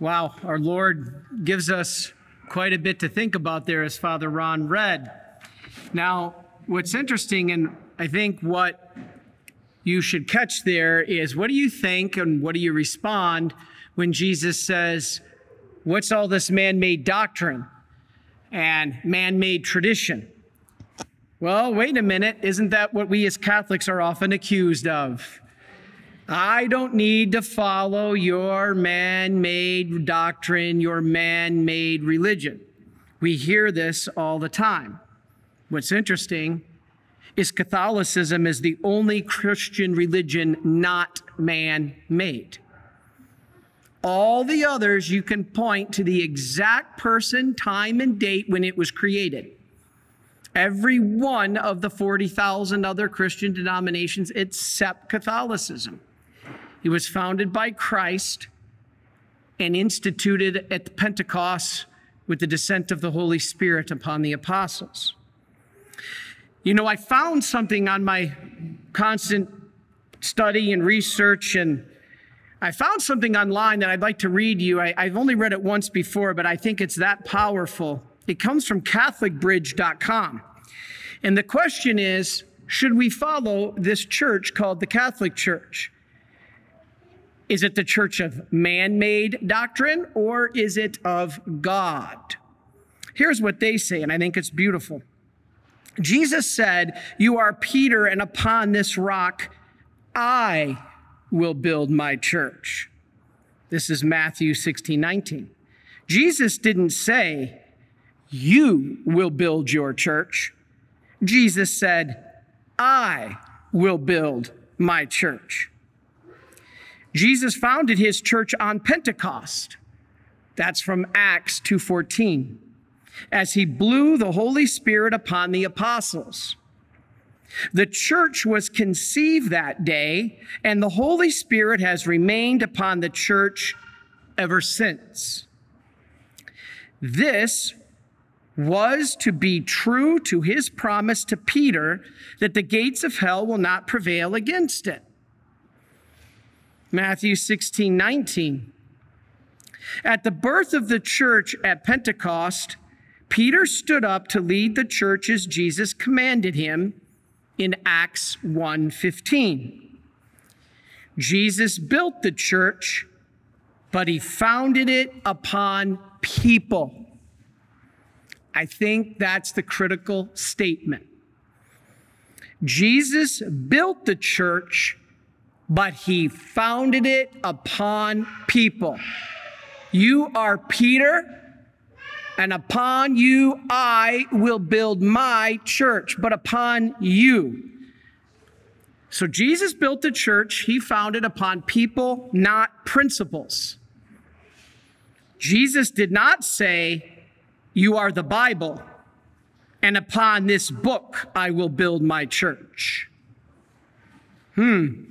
Wow, our Lord gives us quite a bit to think about there as Father Ron read. Now, what's interesting, and I think what you should catch there is what do you think and what do you respond when Jesus says, What's all this man made doctrine and man made tradition? Well, wait a minute. Isn't that what we as Catholics are often accused of? I don't need to follow your man made doctrine, your man made religion. We hear this all the time. What's interesting is Catholicism is the only Christian religion not man made. All the others, you can point to the exact person, time, and date when it was created. Every one of the 40,000 other Christian denominations except Catholicism. It was founded by Christ and instituted at Pentecost with the descent of the Holy Spirit upon the apostles. You know, I found something on my constant study and research, and I found something online that I'd like to read you. I, have only read it once before, but I think it's that powerful. It comes from CatholicBridge.com. And the question is should we follow this church called the Catholic Church? Is it the church of man made doctrine or is it of God? Here's what they say, and I think it's beautiful. Jesus said, You are Peter, and upon this rock I will build my church. This is Matthew 16 19. Jesus didn't say, You will build your church. Jesus said, I will build my church. Jesus founded his church on Pentecost. That's from Acts 2:14. As he blew the Holy Spirit upon the apostles. The church was conceived that day, and the Holy Spirit has remained upon the church ever since. This was to be true to his promise to Peter that the gates of hell will not prevail against it. Matthew 16, 19. At the birth of the church at Pentecost, Peter stood up to lead the church as Jesus commanded him in Acts 1:15. Jesus built the church, but he founded it upon people. I think that's the critical statement. Jesus built the church, but he founded it upon people. You are Peter, and upon you I will build my church, but upon you. So Jesus built the church, he founded upon people, not principles. Jesus did not say, You are the Bible, and upon this book I will build my church. Hmm.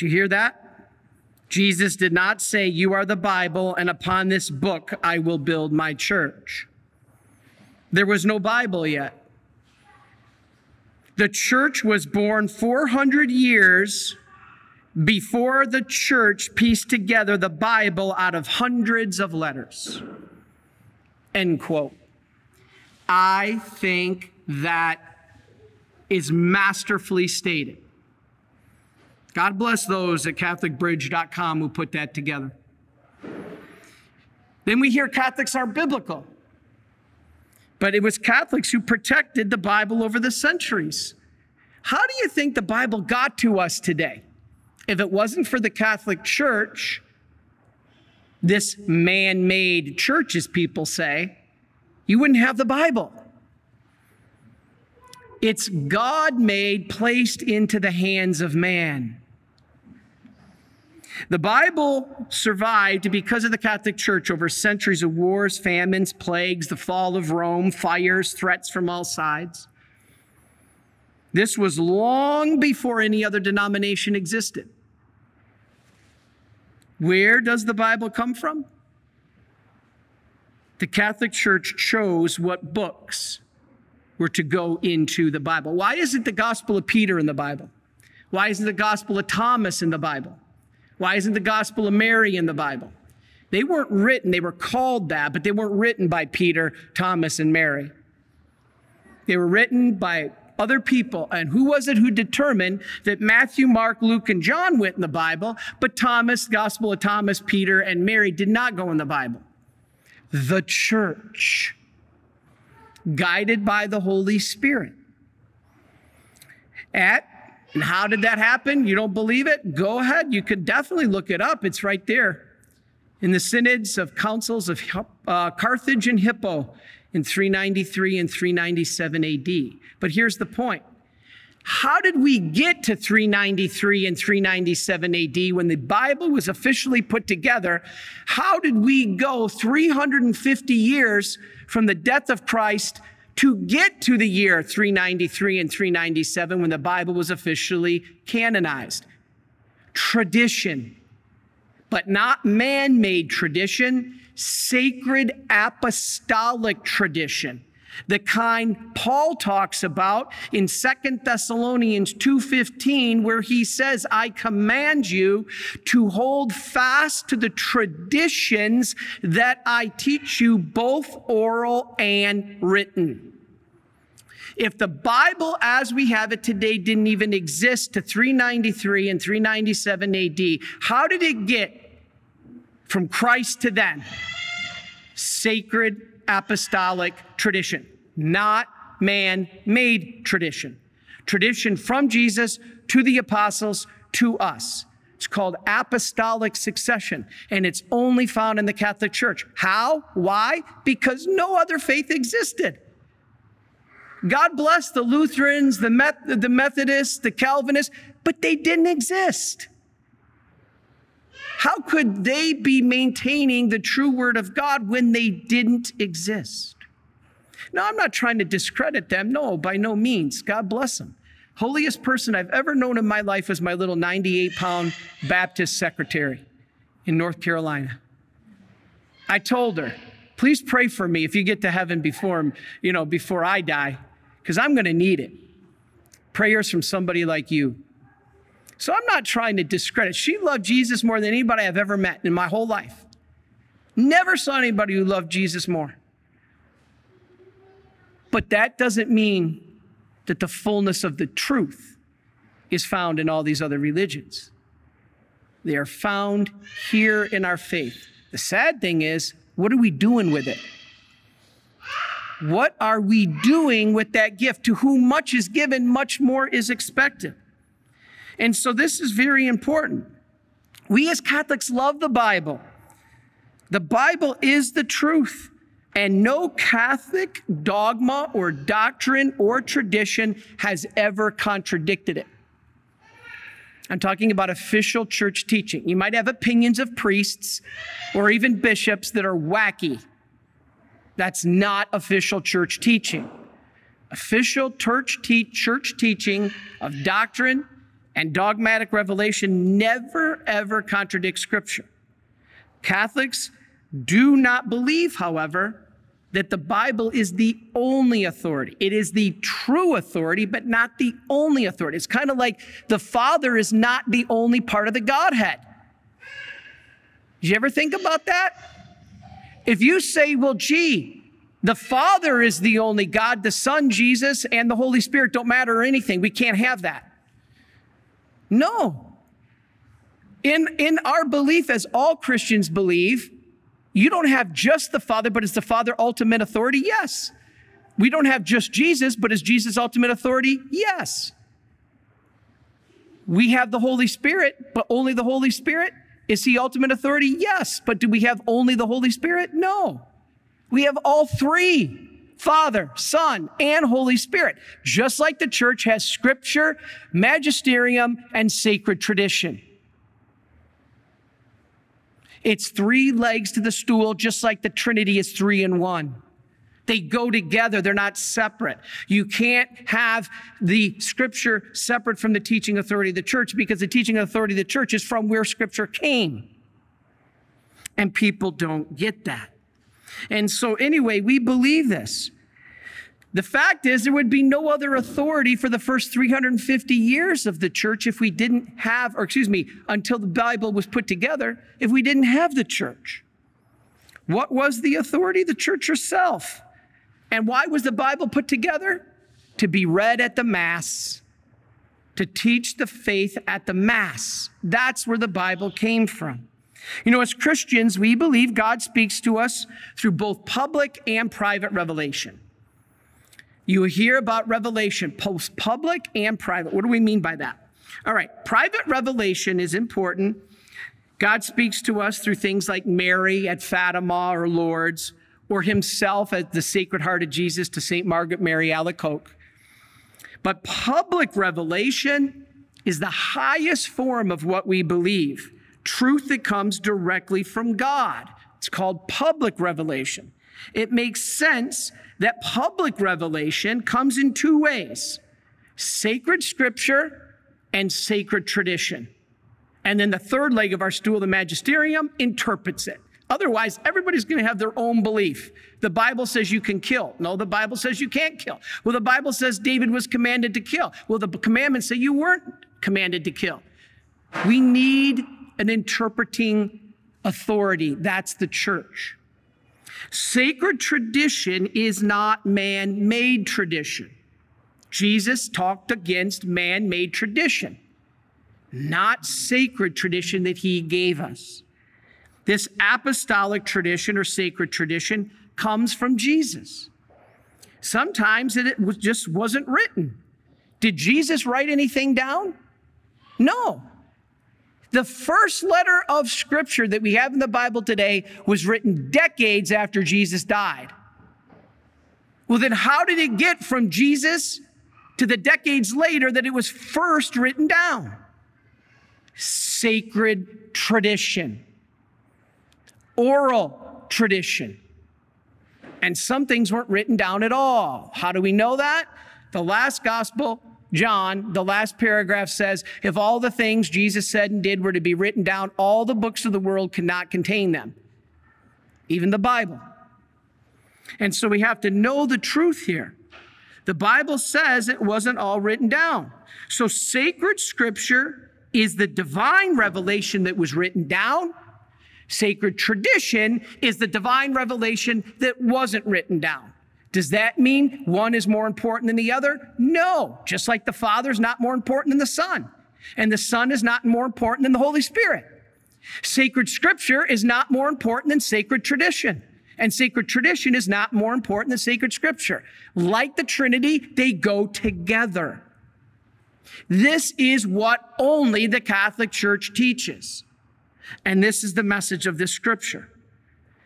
Did you hear that? Jesus did not say, You are the Bible, and upon this book I will build my church. There was no Bible yet. The church was born 400 years before the church pieced together the Bible out of hundreds of letters. End quote. I think that is masterfully stated. God bless those at CatholicBridge.com who put that together. Then we hear Catholics are biblical. But it was Catholics who protected the Bible over the centuries. How do you think the Bible got to us today? If it wasn't for the Catholic Church, this man made church, as people say, you wouldn't have the Bible. It's God made, placed into the hands of man. The Bible survived because of the Catholic Church over centuries of wars, famines, plagues, the fall of Rome, fires, threats from all sides. This was long before any other denomination existed. Where does the Bible come from? The Catholic Church chose what books were to go into the Bible. Why isn't the Gospel of Peter in the Bible? Why isn't the Gospel of Thomas in the Bible? Why isn't the Gospel of Mary in the Bible? They weren't written, they were called that, but they weren't written by Peter, Thomas, and Mary. They were written by other people. And who was it who determined that Matthew, Mark, Luke, and John went in the Bible, but Thomas, Gospel of Thomas, Peter, and Mary did not go in the Bible? The church, guided by the Holy Spirit. At and how did that happen? You don't believe it? Go ahead. You could definitely look it up. It's right there in the synods of councils of uh, Carthage and Hippo in 393 and 397 AD. But here's the point. How did we get to 393 and 397 AD when the Bible was officially put together? How did we go 350 years from the death of Christ to get to the year 393 and 397 when the Bible was officially canonized? Tradition, but not man made tradition, sacred apostolic tradition the kind Paul talks about in Second Thessalonians 2:15 where he says I command you to hold fast to the traditions that I teach you both oral and written. If the Bible as we have it today didn't even exist to 393 and 397 AD, how did it get from Christ to then? Sacred apostolic tradition, not man made tradition. Tradition from Jesus to the apostles to us. It's called apostolic succession, and it's only found in the Catholic Church. How? Why? Because no other faith existed. God bless the Lutherans, the, Met- the Methodists, the Calvinists, but they didn't exist. How could they be maintaining the true word of God when they didn't exist? Now, I'm not trying to discredit them. No, by no means. God bless them. Holiest person I've ever known in my life was my little 98 pound Baptist secretary in North Carolina. I told her, please pray for me if you get to heaven before, you know, before I die, because I'm going to need it. Prayers from somebody like you. So I'm not trying to discredit. She loved Jesus more than anybody I've ever met in my whole life. Never saw anybody who loved Jesus more. But that doesn't mean that the fullness of the truth is found in all these other religions. They are found here in our faith. The sad thing is, what are we doing with it? What are we doing with that gift? To whom much is given, much more is expected. And so this is very important. We as Catholics love the Bible. The Bible is the truth, and no Catholic dogma or doctrine or tradition has ever contradicted it. I'm talking about official church teaching. You might have opinions of priests or even bishops that are wacky. That's not official church teaching. Official church, te- church teaching of doctrine and dogmatic revelation never, ever contradicts Scripture. Catholics do not believe, however, that the Bible is the only authority. It is the true authority, but not the only authority. It's kind of like the Father is not the only part of the Godhead. Did you ever think about that? If you say, well, gee, the Father is the only God, the Son, Jesus, and the Holy Spirit don't matter or anything, we can't have that. No. In, in our belief, as all Christians believe, you don't have just the Father, but is the Father ultimate authority? Yes. We don't have just Jesus, but is Jesus ultimate authority? Yes. We have the Holy Spirit, but only the Holy Spirit? Is he ultimate authority? Yes. But do we have only the Holy Spirit? No. We have all three. Father, Son, and Holy Spirit, just like the church has scripture, magisterium, and sacred tradition. It's three legs to the stool, just like the Trinity is three in one. They go together, they're not separate. You can't have the scripture separate from the teaching authority of the church because the teaching authority of the church is from where scripture came. And people don't get that. And so, anyway, we believe this. The fact is, there would be no other authority for the first 350 years of the church if we didn't have, or excuse me, until the Bible was put together, if we didn't have the church. What was the authority? The church herself. And why was the Bible put together? To be read at the Mass, to teach the faith at the Mass. That's where the Bible came from. You know, as Christians, we believe God speaks to us through both public and private revelation. You hear about revelation, both public and private. What do we mean by that? All right, private revelation is important. God speaks to us through things like Mary at Fatima or Lourdes, or himself at the Sacred Heart of Jesus to St. Margaret Mary Alacoque. But public revelation is the highest form of what we believe truth that comes directly from God. It's called public revelation. It makes sense that public revelation comes in two ways sacred scripture and sacred tradition. And then the third leg of our stool, the magisterium, interprets it. Otherwise, everybody's going to have their own belief. The Bible says you can kill. No, the Bible says you can't kill. Well, the Bible says David was commanded to kill. Well, the commandments say you weren't commanded to kill. We need an interpreting authority. That's the church. Sacred tradition is not man made tradition. Jesus talked against man made tradition, not sacred tradition that he gave us. This apostolic tradition or sacred tradition comes from Jesus. Sometimes it just wasn't written. Did Jesus write anything down? No. The first letter of scripture that we have in the Bible today was written decades after Jesus died. Well, then how did it get from Jesus to the decades later that it was first written down? Sacred tradition oral tradition. And some things weren't written down at all. How do we know that? The last gospel, John, the last paragraph says, if all the things Jesus said and did were to be written down, all the books of the world cannot contain them, even the Bible. And so we have to know the truth here. The Bible says it wasn't all written down. So sacred scripture is the divine revelation that was written down Sacred tradition is the divine revelation that wasn't written down. Does that mean one is more important than the other? No. Just like the Father is not more important than the Son, and the Son is not more important than the Holy Spirit. Sacred scripture is not more important than sacred tradition. And sacred tradition is not more important than sacred scripture. Like the Trinity, they go together. This is what only the Catholic Church teaches. And this is the message of this scripture.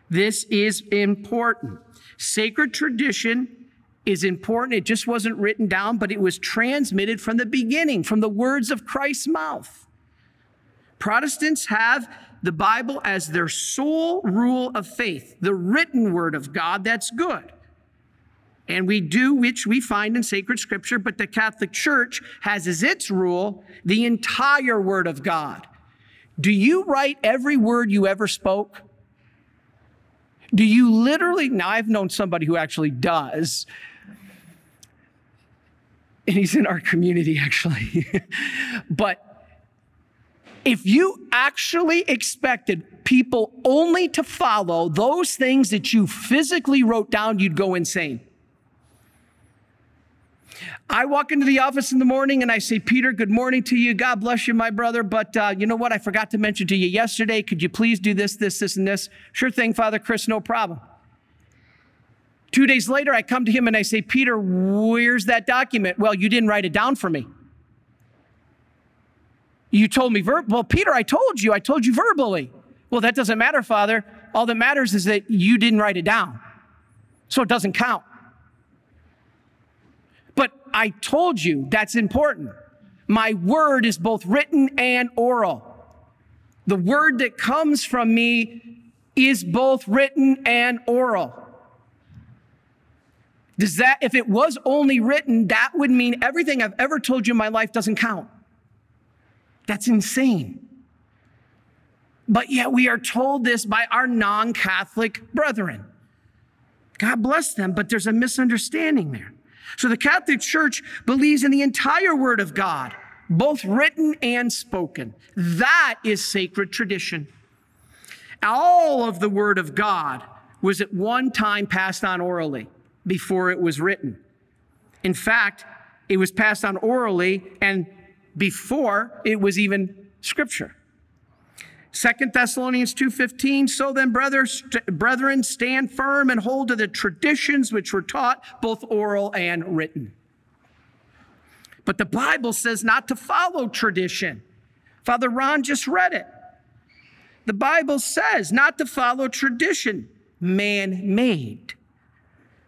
This is important. Sacred tradition is important. It just wasn't written down, but it was transmitted from the beginning, from the words of Christ's mouth. Protestants have the Bible as their sole rule of faith, the written word of God. That's good. And we do, which we find in sacred scripture, but the Catholic Church has as its rule the entire word of God. Do you write every word you ever spoke? Do you literally? Now, I've known somebody who actually does. And he's in our community, actually. but if you actually expected people only to follow those things that you physically wrote down, you'd go insane. I walk into the office in the morning and I say, Peter, good morning to you. God bless you, my brother. But uh, you know what? I forgot to mention to you yesterday. Could you please do this, this, this, and this? Sure thing, Father Chris, no problem. Two days later, I come to him and I say, Peter, where's that document? Well, you didn't write it down for me. You told me, well, Peter, I told you, I told you verbally. Well, that doesn't matter, Father. All that matters is that you didn't write it down. So it doesn't count. I told you that's important. My word is both written and oral. The word that comes from me is both written and oral. Does that, if it was only written, that would mean everything I've ever told you in my life doesn't count. That's insane. But yet we are told this by our non Catholic brethren. God bless them, but there's a misunderstanding there. So the Catholic Church believes in the entire Word of God, both written and spoken. That is sacred tradition. All of the Word of God was at one time passed on orally before it was written. In fact, it was passed on orally and before it was even scripture. Second Thessalonians 2:15 so then brothers brethren stand firm and hold to the traditions which were taught both oral and written. But the Bible says not to follow tradition. Father Ron just read it. The Bible says not to follow tradition, man made.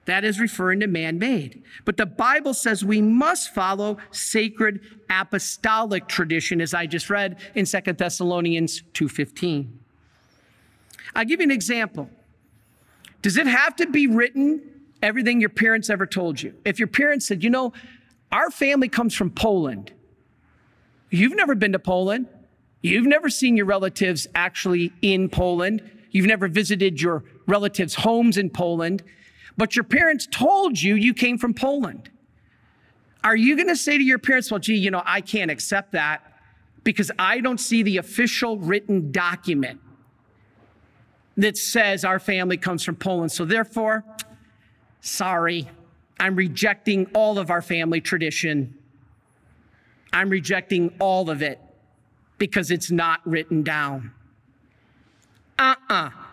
That is referring to man made. But the Bible says we must follow sacred apostolic tradition, as I just read in Second Thessalonians 2.15. I'll give you an example. Does it have to be written, everything your parents ever told you? If your parents said, you know, our family comes from Poland. You've never been to Poland. You've never seen your relatives actually in Poland. You've never visited your relatives' homes in Poland, but your parents told you you came from Poland. Are you going to say to your parents, well, gee, you know, I can't accept that because I don't see the official written document that says our family comes from Poland. So therefore, sorry, I'm rejecting all of our family tradition. I'm rejecting all of it because it's not written down. Uh uh-uh. uh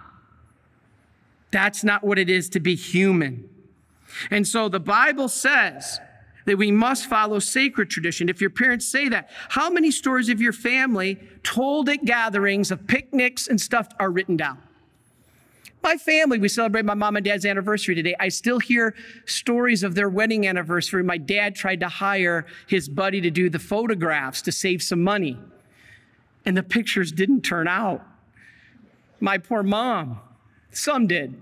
That's not what it is to be human. And so the Bible says that we must follow sacred tradition. If your parents say that, how many stories of your family told at gatherings of picnics and stuff are written down? My family, we celebrate my mom and dad's anniversary today. I still hear stories of their wedding anniversary. My dad tried to hire his buddy to do the photographs to save some money, and the pictures didn't turn out. My poor mom, some did.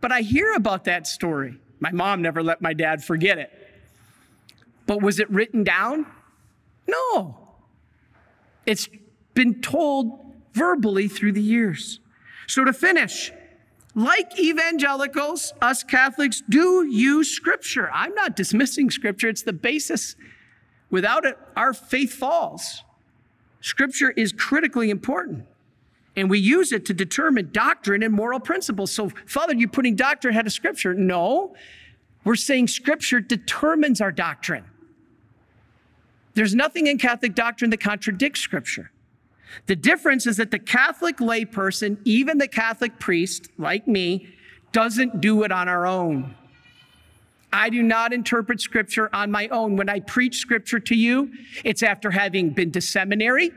But I hear about that story. My mom never let my dad forget it. But was it written down? No. It's been told verbally through the years. So to finish, like evangelicals, us Catholics do use Scripture. I'm not dismissing Scripture, it's the basis. Without it, our faith falls. Scripture is critically important, and we use it to determine doctrine and moral principles. So, Father, you're putting doctrine ahead of Scripture. No, we're saying Scripture determines our doctrine. There's nothing in Catholic doctrine that contradicts Scripture. The difference is that the Catholic layperson, even the Catholic priest like me, doesn't do it on our own. I do not interpret scripture on my own. When I preach scripture to you, it's after having been to seminary,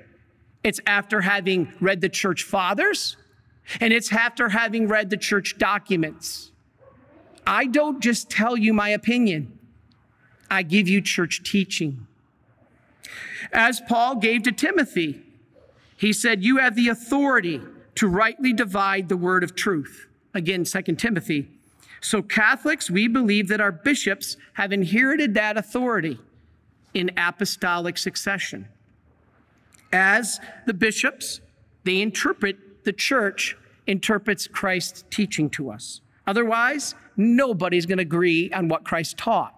it's after having read the church fathers, and it's after having read the church documents. I don't just tell you my opinion, I give you church teaching. As Paul gave to Timothy, he said, You have the authority to rightly divide the word of truth. Again, 2 Timothy. So, Catholics, we believe that our bishops have inherited that authority in apostolic succession. As the bishops, they interpret, the church interprets Christ's teaching to us. Otherwise, nobody's going to agree on what Christ taught.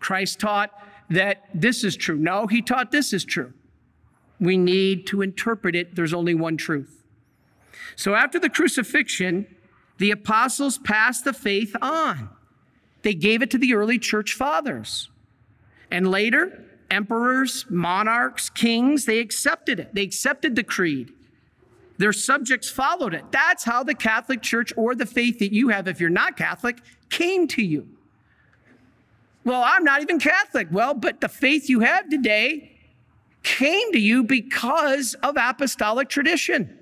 Christ taught that this is true. No, he taught this is true we need to interpret it. There's only one truth. So after the crucifixion, the apostles passed the faith on. They gave it to the early church fathers. And later, emperors, monarchs, kings, they accepted it. They accepted the creed. Their subjects followed it. That's how the Catholic Church or the faith that you have, if you're not Catholic, came to you. Well, I'm not even Catholic. Well, but the faith you have today came to you because of apostolic tradition.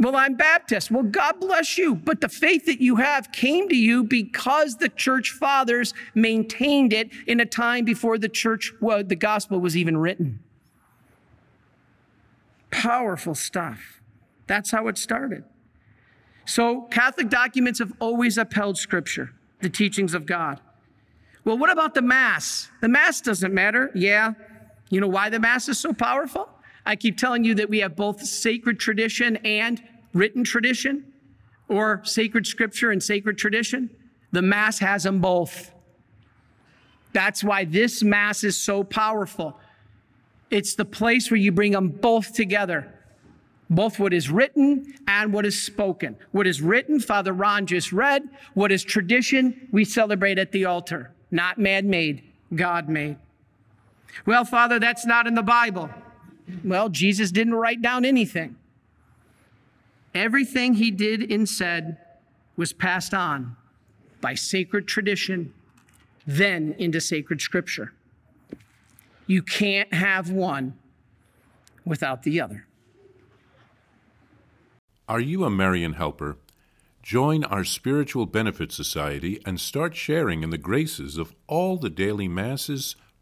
Well, I'm Baptist. Well, God bless you. But the faith that you have came to you because the church fathers maintained it in a time before the church, well, the gospel was even written. Powerful stuff. That's how it started. So, Catholic documents have always upheld Scripture, the teachings of God. Well, what about the Mass? The Mass doesn't matter. Yeah, you know why the Mass is so powerful? I keep telling you that we have both sacred tradition and written tradition, or sacred scripture and sacred tradition. The Mass has them both. That's why this Mass is so powerful. It's the place where you bring them both together both what is written and what is spoken. What is written, Father Ron just read. What is tradition, we celebrate at the altar. Not man made, God made. Well, Father, that's not in the Bible. Well, Jesus didn't write down anything. Everything he did and said was passed on by sacred tradition, then into sacred scripture. You can't have one without the other. Are you a Marian helper? Join our Spiritual Benefit Society and start sharing in the graces of all the daily masses,